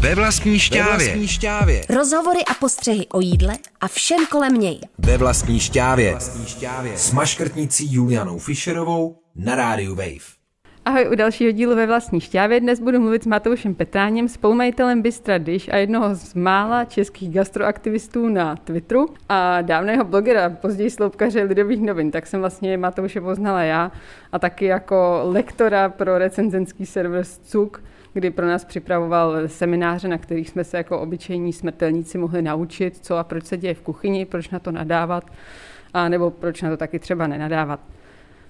Ve vlastní šťávě. Ve vlastní šťávě. Rozhovory a postřehy o jídle a všem kolem něj. Ve vlastní šťávě. S maškrtnicí Julianou Fischerovou na rádiu Wave. Ahoj u dalšího dílu ve vlastní šťávě. Dnes budu mluvit s Matoušem Petráněm, spolumajitelem Bystra Dish a jednoho z mála českých gastroaktivistů na Twitteru a dávného blogera, později sloupkaře Lidových novin. Tak jsem vlastně Matouše poznala já a taky jako lektora pro recenzenský server Cuk, kdy pro nás připravoval semináře, na kterých jsme se jako obyčejní smrtelníci mohli naučit, co a proč se děje v kuchyni, proč na to nadávat, a nebo proč na to taky třeba nenadávat.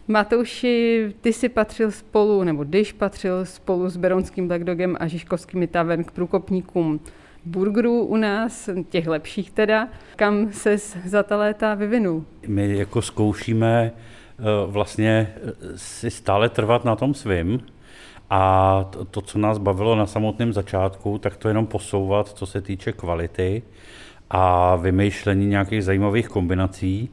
Matouši, ty si patřil spolu, nebo když patřil spolu s Berounským Black Dogem a Žižkovskými tavern k průkopníkům burgerů u nás, těch lepších teda. Kam se za ta léta vyvinul? My jako zkoušíme eh, vlastně eh, si stále trvat na tom svým a to, to, co nás bavilo na samotném začátku, tak to jenom posouvat, co se týče kvality a vymýšlení nějakých zajímavých kombinací.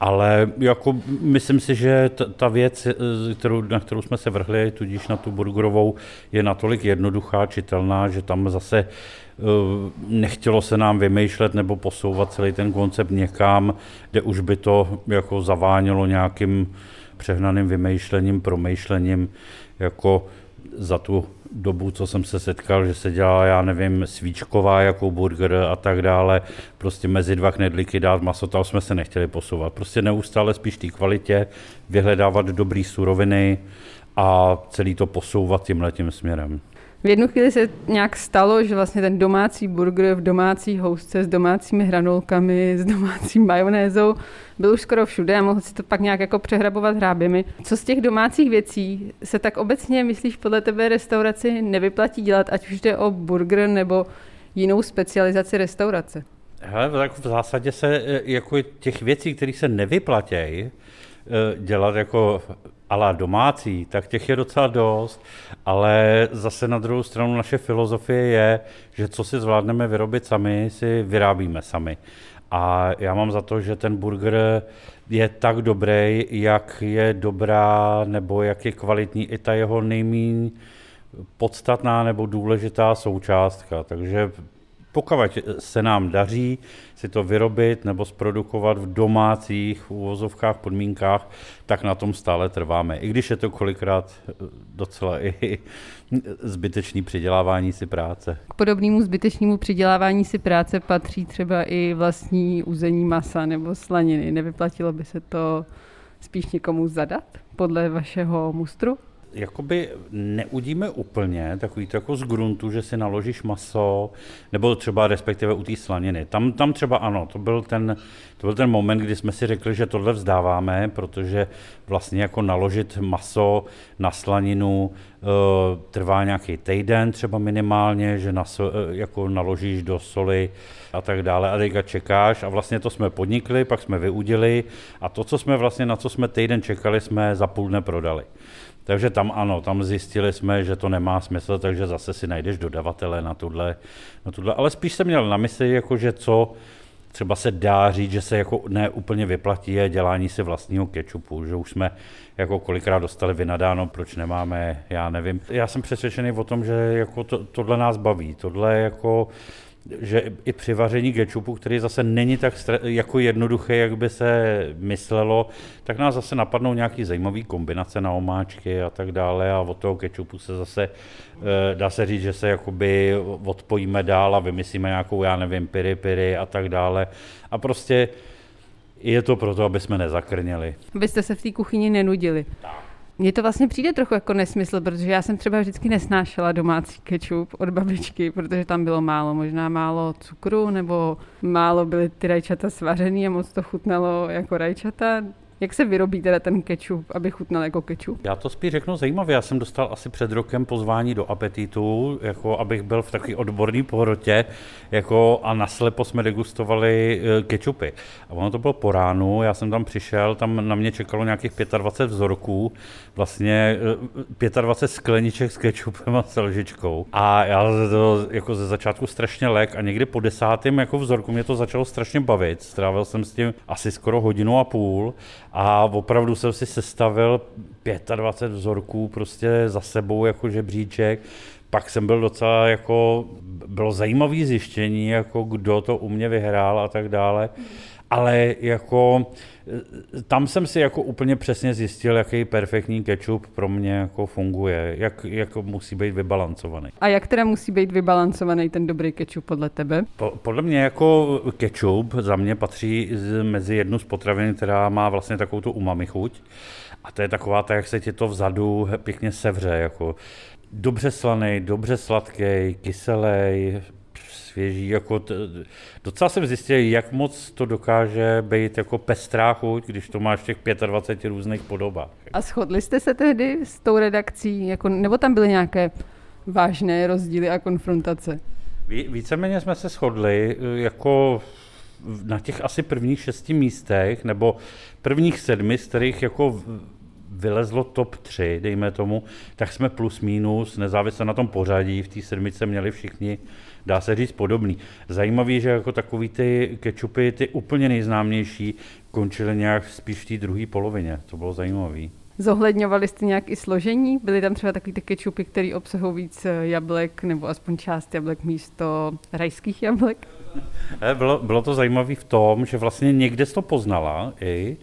Ale jako myslím si, že t- ta věc, eh, kterou, na kterou jsme se vrhli, tudíž na tu burgerovou, je natolik jednoduchá, čitelná, že tam zase uh, nechtělo se nám vymýšlet nebo posouvat celý ten koncept někam, kde už by to jako zavánělo nějakým přehnaným vymýšlením, promýšlením, jako za tu dobu, co jsem se setkal, že se dělá, já nevím, svíčková jako burger a tak dále, prostě mezi dva knedlíky dát maso, tam jsme se nechtěli posouvat. Prostě neustále spíš té kvalitě, vyhledávat dobré suroviny a celý to posouvat tím letím směrem. V jednu chvíli se nějak stalo, že vlastně ten domácí burger v domácí housce s domácími hranolkami, s domácí majonézou byl už skoro všude a mohl si to pak nějak jako přehrabovat hráběmi. Co z těch domácích věcí se tak obecně, myslíš, podle tebe restauraci nevyplatí dělat, ať už jde o burger nebo jinou specializaci restaurace? Hele, tak v zásadě se e, jako těch věcí, které se nevyplatějí, e, dělat jako ala domácí, tak těch je docela dost, ale zase na druhou stranu naše filozofie je, že co si zvládneme vyrobit sami, si vyrábíme sami. A já mám za to, že ten burger je tak dobrý, jak je dobrá nebo jak je kvalitní i ta jeho nejméně podstatná nebo důležitá součástka. Takže pokud se nám daří si to vyrobit nebo zprodukovat v domácích uvozovkách, podmínkách, tak na tom stále trváme. I když je to kolikrát eh, docela i zbytečný přidělávání si práce. K podobnému zbytečnému přidělávání si práce patří třeba i vlastní uzení masa nebo slaniny. Nevyplatilo by se to spíš někomu zadat podle vašeho mustru? Jakoby neudíme úplně takový to jako z gruntu, že si naložíš maso, nebo třeba respektive u té slaniny. Tam, tam třeba ano, to byl, ten, to byl ten moment, kdy jsme si řekli, že tohle vzdáváme, protože vlastně jako naložit maso na slaninu e, trvá nějaký týden třeba minimálně, že naso, e, jako naložíš do soli a tak dále a teďka čekáš a vlastně to jsme podnikli, pak jsme vyudili a to, co jsme vlastně, na co jsme týden čekali, jsme za půl dne prodali. Takže tam ano, tam zjistili jsme, že to nemá smysl, takže zase si najdeš dodavatele na tuhle, na tuhle. ale spíš jsem měl na mysli, jako že co třeba se dá říct, že se jako ne úplně vyplatí je dělání si vlastního kečupu, že už jsme jako kolikrát dostali vynadáno, proč nemáme, já nevím. Já jsem přesvědčený o tom, že jako to, tohle nás baví, tohle jako že i při vaření kečupu, který zase není tak jako jednoduché, jak by se myslelo, tak nás zase napadnou nějaký zajímavý kombinace na omáčky a tak dále a od toho kečupu se zase eh, dá se říct, že se jakoby odpojíme dál a vymyslíme nějakou, já nevím, piri piri a tak dále a prostě je to proto, aby jsme nezakrněli. Abyste se v té kuchyni nenudili. Tak. Mně to vlastně přijde trochu jako nesmysl, protože já jsem třeba vždycky nesnášela domácí kečup od babičky, protože tam bylo málo, možná málo cukru, nebo málo byly ty rajčata svařený a moc to chutnalo jako rajčata. Jak se vyrobí teda ten kečup, aby chutnal jako kečup? Já to spíš řeknu zajímavě. Já jsem dostal asi před rokem pozvání do apetitu, jako abych byl v takové odborné pohrotě, jako a naslepo jsme degustovali e, kečupy. A ono to bylo po ránu, já jsem tam přišel, tam na mě čekalo nějakých 25 vzorků, vlastně 25 e, skleniček s kečupem a s lžičkou. A já to jako ze začátku strašně lek a někdy po desátém jako vzorku mě to začalo strašně bavit. Strávil jsem s tím asi skoro hodinu a půl a opravdu jsem si sestavil 25 vzorků prostě za sebou jako žebříček. Pak jsem byl docela jako bylo zajímavé zjištění, jako kdo to u mě vyhrál a tak dále ale jako tam jsem si jako úplně přesně zjistil, jaký perfektní ketchup pro mě jako funguje, jak, jak musí být vybalancovaný. A jak teda musí být vybalancovaný ten dobrý ketchup podle tebe? Po, podle mě jako ketchup za mě patří mezi jednu z potravin, která má vlastně takovou tu umami chuť. A to je taková tak, jak se ti to vzadu pěkně sevře, jako dobře slaný, dobře sladký, kyselý, svěží. Jako t, docela jsem zjistil, jak moc to dokáže být jako pestrá chuť, když to máš v těch 25 různých podobách. A shodli jste se tehdy s tou redakcí, jako, nebo tam byly nějaké vážné rozdíly a konfrontace? Ví, víceméně jsme se shodli, jako na těch asi prvních šesti místech, nebo prvních sedmi, z kterých jako vylezlo top 3, dejme tomu, tak jsme plus minus, nezávisle na tom pořadí, v té sedmice měli všichni dá se říct podobný. Zajímavý, že jako takový ty kečupy, ty úplně nejznámější, končily nějak spíš v té druhé polovině. To bylo zajímavé. Zohledňovali jste nějak i složení? Byly tam třeba takový ty kečupy, které obsahují víc jablek, nebo aspoň část jablek místo rajských jablek? Eh, bylo, bylo to zajímavé v tom, že vlastně někde jsi to poznala i,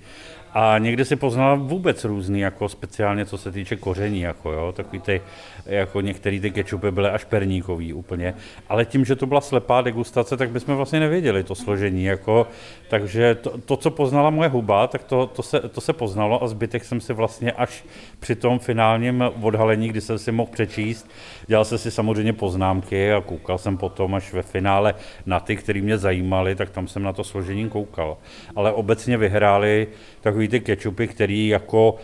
a někde si poznala vůbec různý, jako speciálně co se týče koření, jako jo, takový ty, jako některé ty kečupy byly až perníkový úplně, ale tím, že to byla slepá degustace, tak bychom vlastně nevěděli to složení, jako, takže to, to co poznala moje huba, tak to, to, se, to se poznalo a zbytek jsem si vlastně až při tom finálním odhalení, kdy jsem si mohl přečíst, dělal jsem si samozřejmě poznámky a koukal jsem potom až ve finále na ty, které mě zajímaly, tak tam jsem na to složení koukal. Ale obecně vyhráli takový ty kečupy, který jako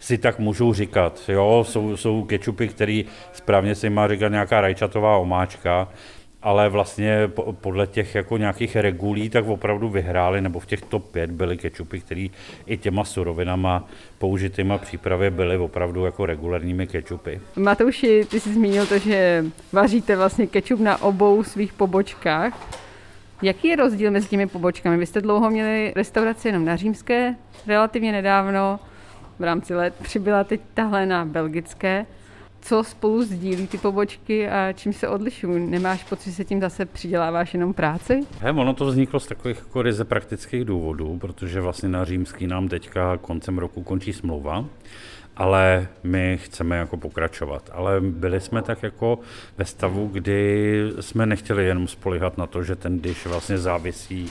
si tak můžou říkat. Jo? Jsou, jsou kečupy, který správně se má říkat nějaká rajčatová omáčka, ale vlastně podle těch jako nějakých regulí tak opravdu vyhráli, nebo v těch top 5 byly kečupy, které i těma surovinama použitýma přípravě byly opravdu jako regulárními kečupy. Matouši, ty jsi zmínil to, že vaříte vlastně kečup na obou svých pobočkách. Jaký je rozdíl mezi těmi pobočkami? Vy jste dlouho měli restauraci jenom na římské, relativně nedávno v rámci let přibyla teď tahle na belgické. Co spolu sdílí ty pobočky a čím se odlišují? Nemáš pocit, že se tím zase přiděláváš jenom práci? He, ono to vzniklo z takových jako ryze praktických důvodů, protože vlastně na římský nám teďka koncem roku končí smlouva ale my chceme jako pokračovat. Ale byli jsme tak jako ve stavu, kdy jsme nechtěli jenom spolehat na to, že ten dish vlastně závisí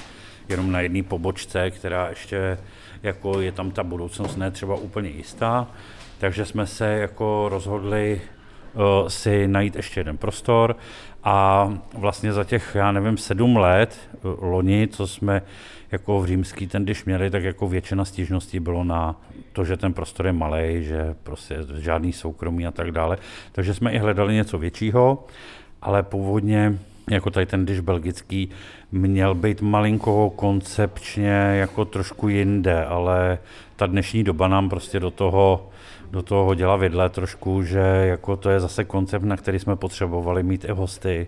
jenom na jedné pobočce, která ještě jako je tam ta budoucnost ne třeba úplně jistá, takže jsme se jako rozhodli uh, si najít ještě jeden prostor a vlastně za těch, já nevím, sedm let uh, loni, co jsme jako v římský ten, když měli, tak jako většina stížností bylo na to, že ten prostor je malý, že prostě žádný soukromí a tak dále. Takže jsme i hledali něco většího, ale původně jako tady ten dish belgický, měl být malinko koncepčně jako trošku jinde, ale ta dnešní doba nám prostě do toho do toho hodila vidle trošku, že jako to je zase koncept, na který jsme potřebovali mít i hosty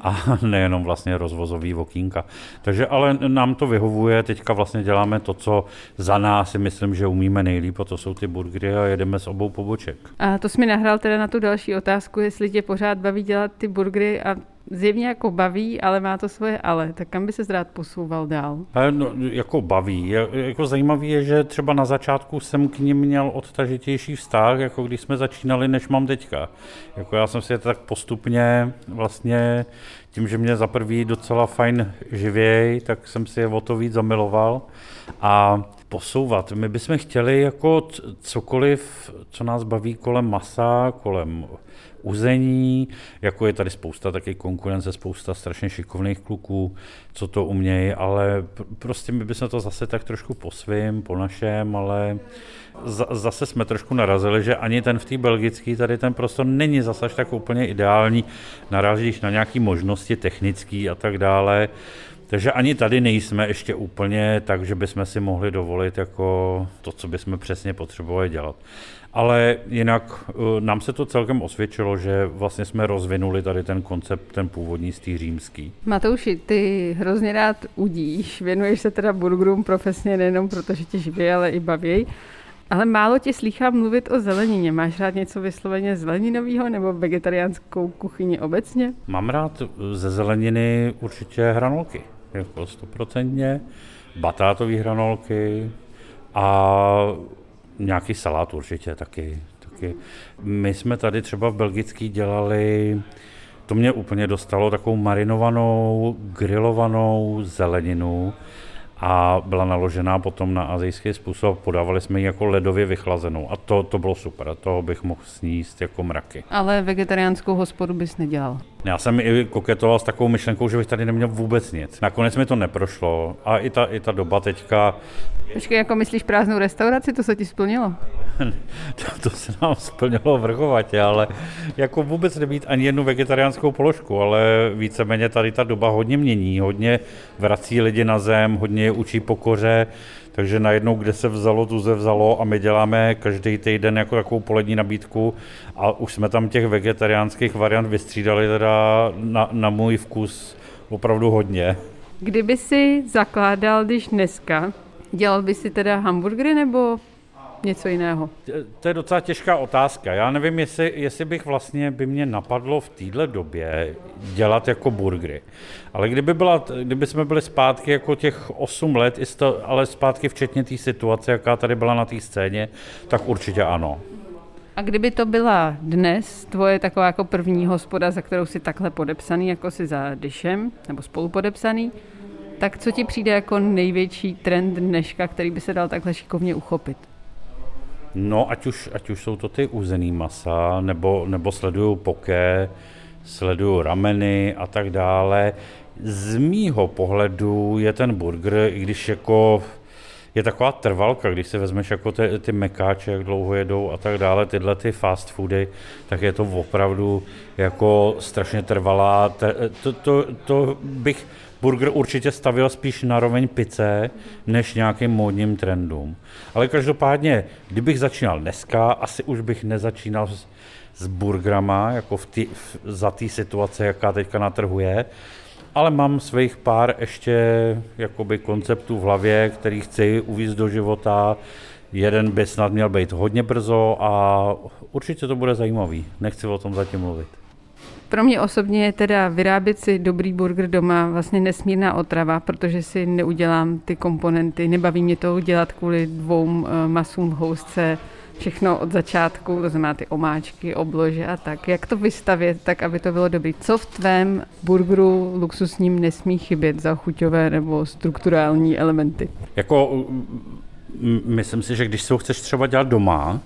a nejenom vlastně rozvozový okýnka. Takže ale nám to vyhovuje, teďka vlastně děláme to, co za nás si myslím, že umíme nejlíp a to jsou ty burgery a jedeme s obou poboček. A to jsi mi nahrál teda na tu další otázku, jestli tě pořád baví dělat ty burgery a zjevně jako baví, ale má to svoje ale. Tak kam by se rád posouval dál? No, jako baví. Jako zajímavý je, že třeba na začátku jsem k ním měl odtažitější vztah, jako když jsme začínali, než mám teďka. Jako já jsem si je tak postupně vlastně tím, že mě za prvý docela fajn živěj, tak jsem si je o to víc zamiloval. A posouvat. My bychom chtěli jako cokoliv, co nás baví kolem masa, kolem uzení, jako je tady spousta taky konkurence, spousta strašně šikovných kluků, co to umějí, ale prostě my bychom to zase tak trošku po svým, po našem, ale zase jsme trošku narazili, že ani ten v té belgické tady ten prostor není zase tak úplně ideální, narazíš na nějaké možnosti technické a tak dále, takže ani tady nejsme ještě úplně tak, že bychom si mohli dovolit jako to, co bychom přesně potřebovali dělat. Ale jinak eh, nám se to celkem osvědčilo, že vlastně jsme rozvinuli tady ten koncept, ten původní z římský. Matouši, ty hrozně rád udíš, věnuješ se teda burgerům profesně nejenom protože tě živí, ale i baví. Ale málo tě slýchám mluvit o zelenině. Máš rád něco vysloveně zeleninového nebo vegetariánskou kuchyni obecně? Mám rád ze zeleniny určitě hranolky, jako stoprocentně, batátové hranolky a nějaký salát určitě taky, taky. My jsme tady třeba v Belgický dělali, to mě úplně dostalo, takovou marinovanou, grilovanou zeleninu, a byla naložená potom na azijský způsob. Podávali jsme ji jako ledově vychlazenou a to, to bylo super, toho bych mohl sníst jako mraky. Ale vegetariánskou hospodu bys nedělal? Já jsem i koketoval s takovou myšlenkou, že bych tady neměl vůbec nic. Nakonec mi to neprošlo a i ta, i ta doba teďka... Počkej, jako myslíš prázdnou restauraci, to se ti splnilo? to, se nám splnilo vrchovatě, ale jako vůbec nebýt ani jednu vegetariánskou položku, ale víceméně tady ta doba hodně mění, hodně vrací lidi na zem, hodně je učí pokoře, takže najednou, kde se vzalo, tu se vzalo a my děláme každý týden jako takovou polední nabídku a už jsme tam těch vegetariánských variant vystřídali teda na, na můj vkus opravdu hodně. Kdyby si zakládal, když dneska, dělal by si teda hamburgery nebo něco jiného? To je docela těžká otázka. Já nevím, jestli, jestli bych vlastně by mě napadlo v téhle době dělat jako burgery. Ale kdyby, byla, kdyby jsme byli zpátky jako těch 8 let, ale zpátky včetně té situace, jaká tady byla na té scéně, tak určitě ano. A kdyby to byla dnes tvoje taková jako první hospoda, za kterou si takhle podepsaný, jako si za Dyšem, nebo spolupodepsaný, tak co ti přijde jako největší trend dneška, který by se dal takhle šikovně uchopit? No, ať už, ať už jsou to ty uzený masa, nebo, nebo sleduju poké, sleduju rameny a tak dále. Z mýho pohledu je ten burger, i když jako je taková trvalka, když si vezmeš jako ty, ty mekáče, jak dlouho jedou a tak dále, tyhle ty fast foody, tak je to opravdu jako strašně trvalá. To, to, to bych burger určitě stavil spíš na roveň pice, než nějakým módním trendům. Ale každopádně, kdybych začínal dneska, asi už bych nezačínal s, s burgrama, jako v tý, v, za té situace, jaká teďka na trhu je, ale mám svých pár ještě jakoby konceptů v hlavě, který chci uvízt do života. Jeden by snad měl být hodně brzo a určitě to bude zajímavý. Nechci o tom zatím mluvit. Pro mě osobně je teda vyrábět si dobrý burger doma vlastně nesmírná otrava, protože si neudělám ty komponenty, nebaví mě to dělat kvůli dvou eh, masům v housce, všechno od začátku, to znamená ty omáčky, oblože a tak. Jak to vystavět tak, aby to bylo dobrý? Co v tvém burgeru luxusním nesmí chybět za chuťové nebo strukturální elementy? Jako, myslím si, že když se ho chceš třeba dělat doma,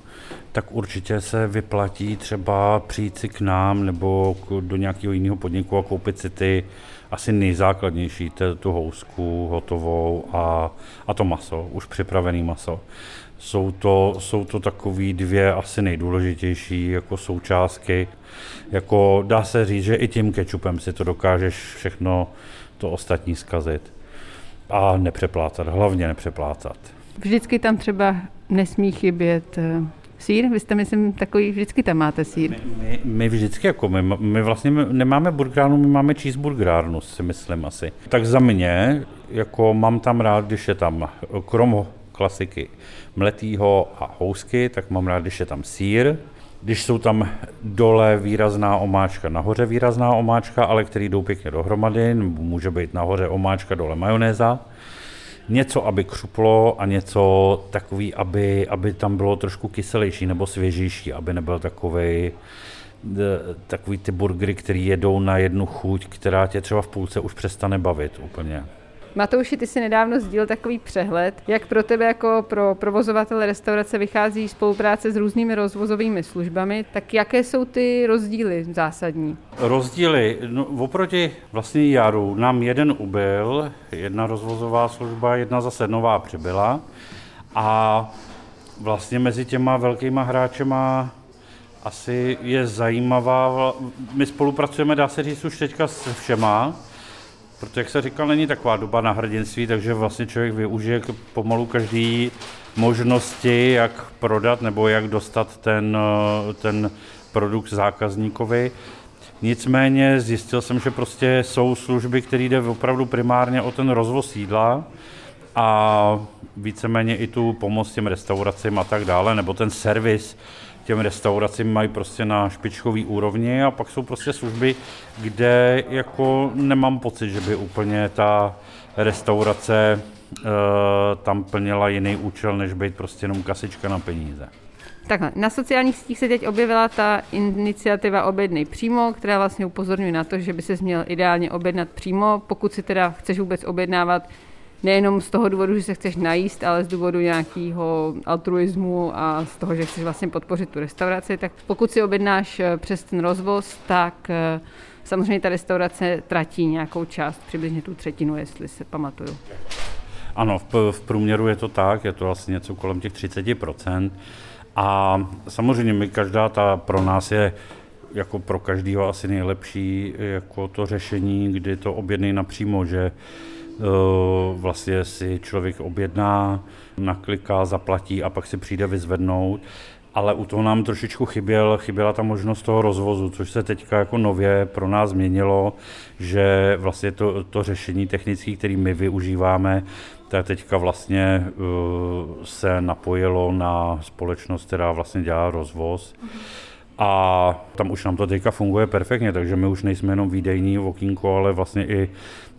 tak určitě se vyplatí třeba přijít si k nám nebo do nějakého jiného podniku a koupit si ty asi nejzákladnější, tu housku hotovou a, a to maso, už připravený maso. Jsou to, jsou to takové dvě asi nejdůležitější jako součástky. Jako dá se říct, že i tím kečupem si to dokážeš všechno to ostatní zkazit. A nepřeplácat, hlavně nepřeplácat. Vždycky tam třeba nesmí chybět eh, sír? Vy jste, myslím, takový, vždycky tam máte sír. My, my, my vždycky, jako my, my vlastně nemáme burgerárnu, my máme cheeseburgerárnu, si myslím asi. Tak za mě, jako mám tam rád, když je tam krom klasiky mletýho a housky, tak mám rád, když je tam sír, když jsou tam dole výrazná omáčka, nahoře výrazná omáčka, ale který jdou pěkně dohromady, může být nahoře omáčka, dole majonéza. Něco, aby křuplo a něco takový, aby, aby tam bylo trošku kyselější nebo svěžější, aby nebyl takový takový ty burgery, které jedou na jednu chuť, která tě třeba v půlce už přestane bavit úplně. Matouši, ty si nedávno sdílel takový přehled, jak pro tebe jako pro provozovatele restaurace vychází spolupráce s různými rozvozovými službami, tak jaké jsou ty rozdíly zásadní? Rozdíly, no, oproti vlastně Jaru nám jeden ubyl, jedna rozvozová služba, jedna zase nová přibyla a vlastně mezi těma velkýma hráčema asi je zajímavá, my spolupracujeme, dá se říct, už teďka se všema, Protože, jak se říkal, není taková doba na hrdinství, takže vlastně člověk využije pomalu každý možnosti, jak prodat nebo jak dostat ten, eh, ten produkt zákazníkovi. Nicméně zjistil jsem, že prostě jsou služby, které jde opravdu primárně o ten rozvoz jídla a víceméně i tu pomoc těm restauracím a tak dále, nebo ten servis těm restauracím mají prostě na špičkový úrovni a pak jsou prostě služby, kde jako nemám pocit, že by úplně ta restaurace e, tam plnila jiný účel, než být prostě jenom kasička na peníze. Takhle, na sociálních sítích se teď objevila ta iniciativa Objednej přímo, která vlastně upozorňuje na to, že by se měl ideálně objednat přímo, pokud si teda chceš vůbec objednávat nejenom z toho důvodu, že se chceš najíst, ale z důvodu nějakého altruismu a z toho, že chceš vlastně podpořit tu restauraci, tak pokud si objednáš eh, přes ten rozvoz, tak eh, samozřejmě ta restaurace tratí nějakou část, přibližně tu třetinu, jestli se pamatuju. Ano, v, průměru je to tak, je to vlastně něco kolem těch 30%. A samozřejmě my každá ta pro nás je jako pro každého asi nejlepší jako to řešení, kdy to objednej napřímo, že vlastně si člověk objedná, nakliká, zaplatí a pak si přijde vyzvednout. Ale u toho nám trošičku chyběl, chyběla ta možnost toho rozvozu, což se teďka jako nově pro nás změnilo, že vlastně to, to řešení technické, které my využíváme, tak teďka vlastně uh, se napojilo na společnost, která vlastně dělá rozvoz. A tam už nám to teďka funguje perfektně, takže my už nejsme jenom výdejní okýnko, ale vlastně i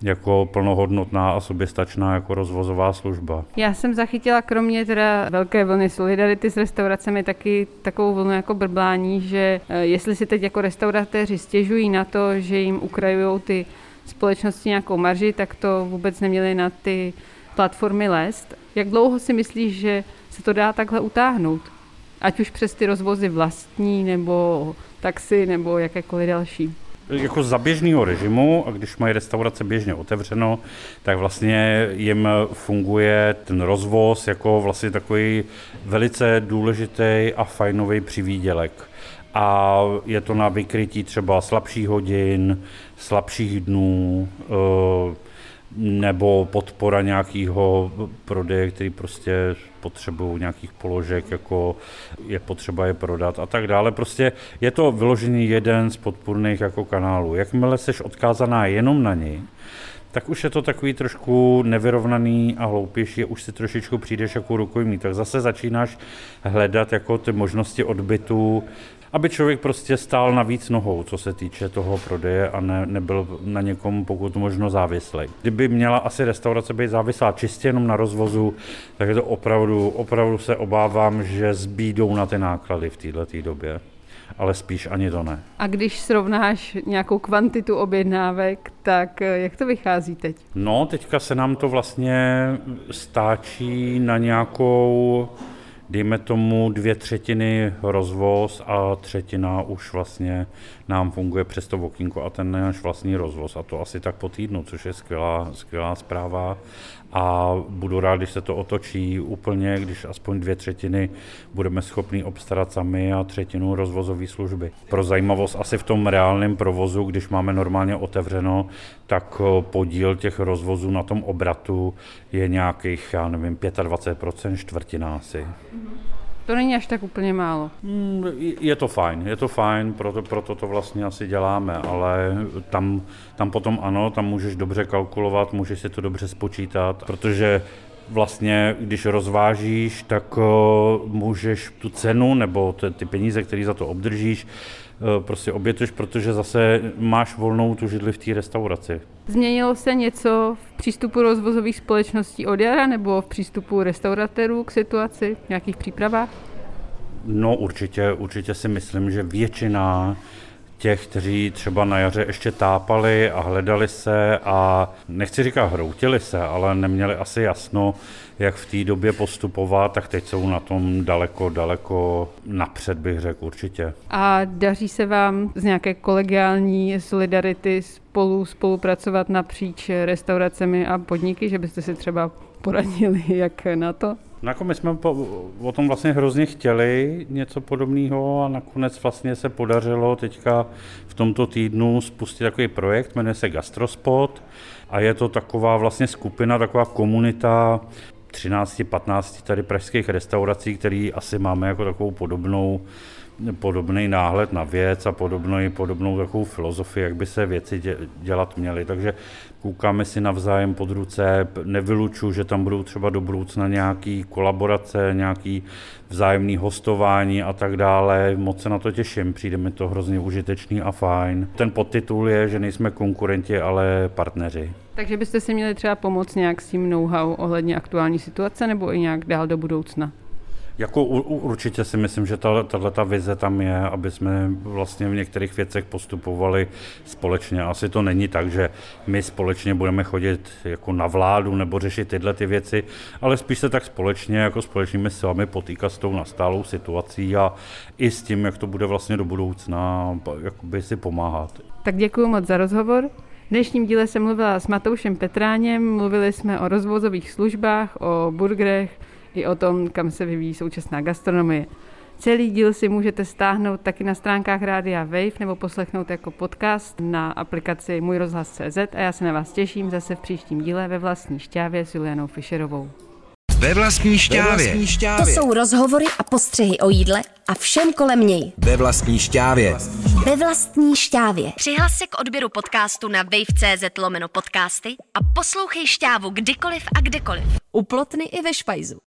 jako plnohodnotná a soběstačná jako rozvozová služba. Já jsem zachytila kromě teda velké vlny solidarity s restauracemi taky takovou vlnu jako brblání, že eh, jestli si teď jako restauratéři stěžují na to, že jim ukrajují ty společnosti nějakou marži, tak to vůbec neměli na ty platformy lézt. Jak dlouho si myslíš, že se to dá takhle utáhnout? Ať už přes ty rozvozy vlastní, nebo taxi, nebo jakékoliv další jako za běžného režimu, a když mají restaurace běžně otevřeno, tak vlastně jim funguje ten rozvoz jako vlastně takový velice důležitý a fajnový přivídělek. A je to na vykrytí třeba slabších hodin, slabších dnů, eh, nebo podpora nějakého prodeje, který prostě potřebují nějakých položek, jako je potřeba je prodat a tak dále. Prostě je to vyložený jeden z podpůrných jako kanálů. Jakmile jsi odkázaná jenom na něj, tak už je to takový trošku nevyrovnaný a hloupější, už si trošičku přijdeš jako rukojmí, tak zase začínáš hledat jako ty možnosti odbytu aby člověk prostě stál na víc nohou, co se týče toho prodeje a ne, nebyl na někom pokud možno závislý. Kdyby měla asi restaurace být závislá čistě jenom na rozvozu, tak je to opravdu, opravdu se obávám, že zbídou na ty náklady v této době ale spíš ani to ne. A když srovnáš nějakou kvantitu objednávek, tak eh, jak to vychází teď? No, teďka se nám to vlastně stáčí na nějakou dejme tomu dvě třetiny rozvoz a třetina už vlastně nám funguje přes to okýnko a ten náš vlastní rozvoz a to asi tak po týdnu, což je skvělá, skvělá zpráva a budu rád, když se to otočí úplně, když aspoň dvě třetiny budeme schopni obstarat sami a třetinu rozvozové služby. Pro zajímavost asi v tom reálném provozu, když máme normálně otevřeno, tak eh, podíl těch rozvozů na tom obratu je nějakých, já nevím, 25%, čtvrtina asi. To není až tak úplně málo. Hmm, je to fajn, je to fajn, proto, proto to vlastně asi děláme, ale tam, tam potom ano, tam můžeš dobře kalkulovat, můžeš si to dobře spočítat, protože vlastně, když rozvážíš, tak uh, můžeš tu cenu nebo ty, peníze, které za to obdržíš, uh, prostě obětuješ, protože zase máš volnou tu židli v té restauraci. Změnilo se něco v přístupu rozvozových společností od jara nebo v přístupu restauratérů k situaci, v nějakých přípravách? No určitě, určitě si myslím, že většina těch, kteří třeba na jaře ještě tápali a hledali se a nechci říkat hroutili se, ale neměli asi jasno, jak v té době postupovat, tak teď jsou na tom daleko, daleko napřed, bych řekl určitě. A daří se vám z nějaké kolegiální solidarity spolu spolupracovat napříč restauracemi a podniky, že byste si třeba poradili, jak na to? My jsme po, o tom vlastně hrozně chtěli něco podobného a nakonec vlastně se podařilo teďka v tomto týdnu spustit takový projekt, jmenuje se Gastrospot a je to taková vlastně skupina, taková komunita 13-15 tady pražských restaurací, který asi máme jako takovou podobnou podobný náhled na věc a podobnou, podobnou takovou filozofii, jak by se věci dělat měly. Takže koukáme si navzájem pod ruce, nevyluču, že tam budou třeba do budoucna nějaký kolaborace, nějaký vzájemný hostování a tak dále. Moc se na to těším, přijde mi to hrozně užitečný a fajn. Ten podtitul je, že nejsme konkurenti, ale partneři. Takže byste si měli třeba pomoct nějak s tím know-how ohledně aktuální situace nebo i nějak dál do budoucna? Jako určitě si myslím, že tahle ta vize tam je, aby jsme vlastně v některých věcech postupovali společně. Asi to není tak, že my společně budeme chodit jako na vládu nebo řešit tyhle ty věci, ale spíš se tak společně jako společnými silami potýkat s tou nastálou situací a i s tím, jak to bude vlastně do budoucna jakoby si pomáhat. Tak děkuji moc za rozhovor. V dnešním díle jsem mluvila s Matoušem Petráněm, mluvili jsme o rozvozových službách, o burgerech, i o tom, kam se vyvíjí současná gastronomie. Celý díl si můžete stáhnout taky na stránkách Rádia Wave nebo poslechnout jako podcast na aplikaci Můj rozhlas.cz a já se na vás těším zase v příštím díle ve vlastní šťávě s Julianou Fischerovou. Ve vlastní šťávě. Ve vlastní šťávě. To jsou rozhovory a postřehy o jídle a všem kolem něj. Ve vlastní šťávě. Ve vlastní šťávě. Přihlas se k odběru podcastu na wave.cz lomeno podcasty a poslouchej šťávu kdykoliv a kdekoliv. U plotny i ve špajzu.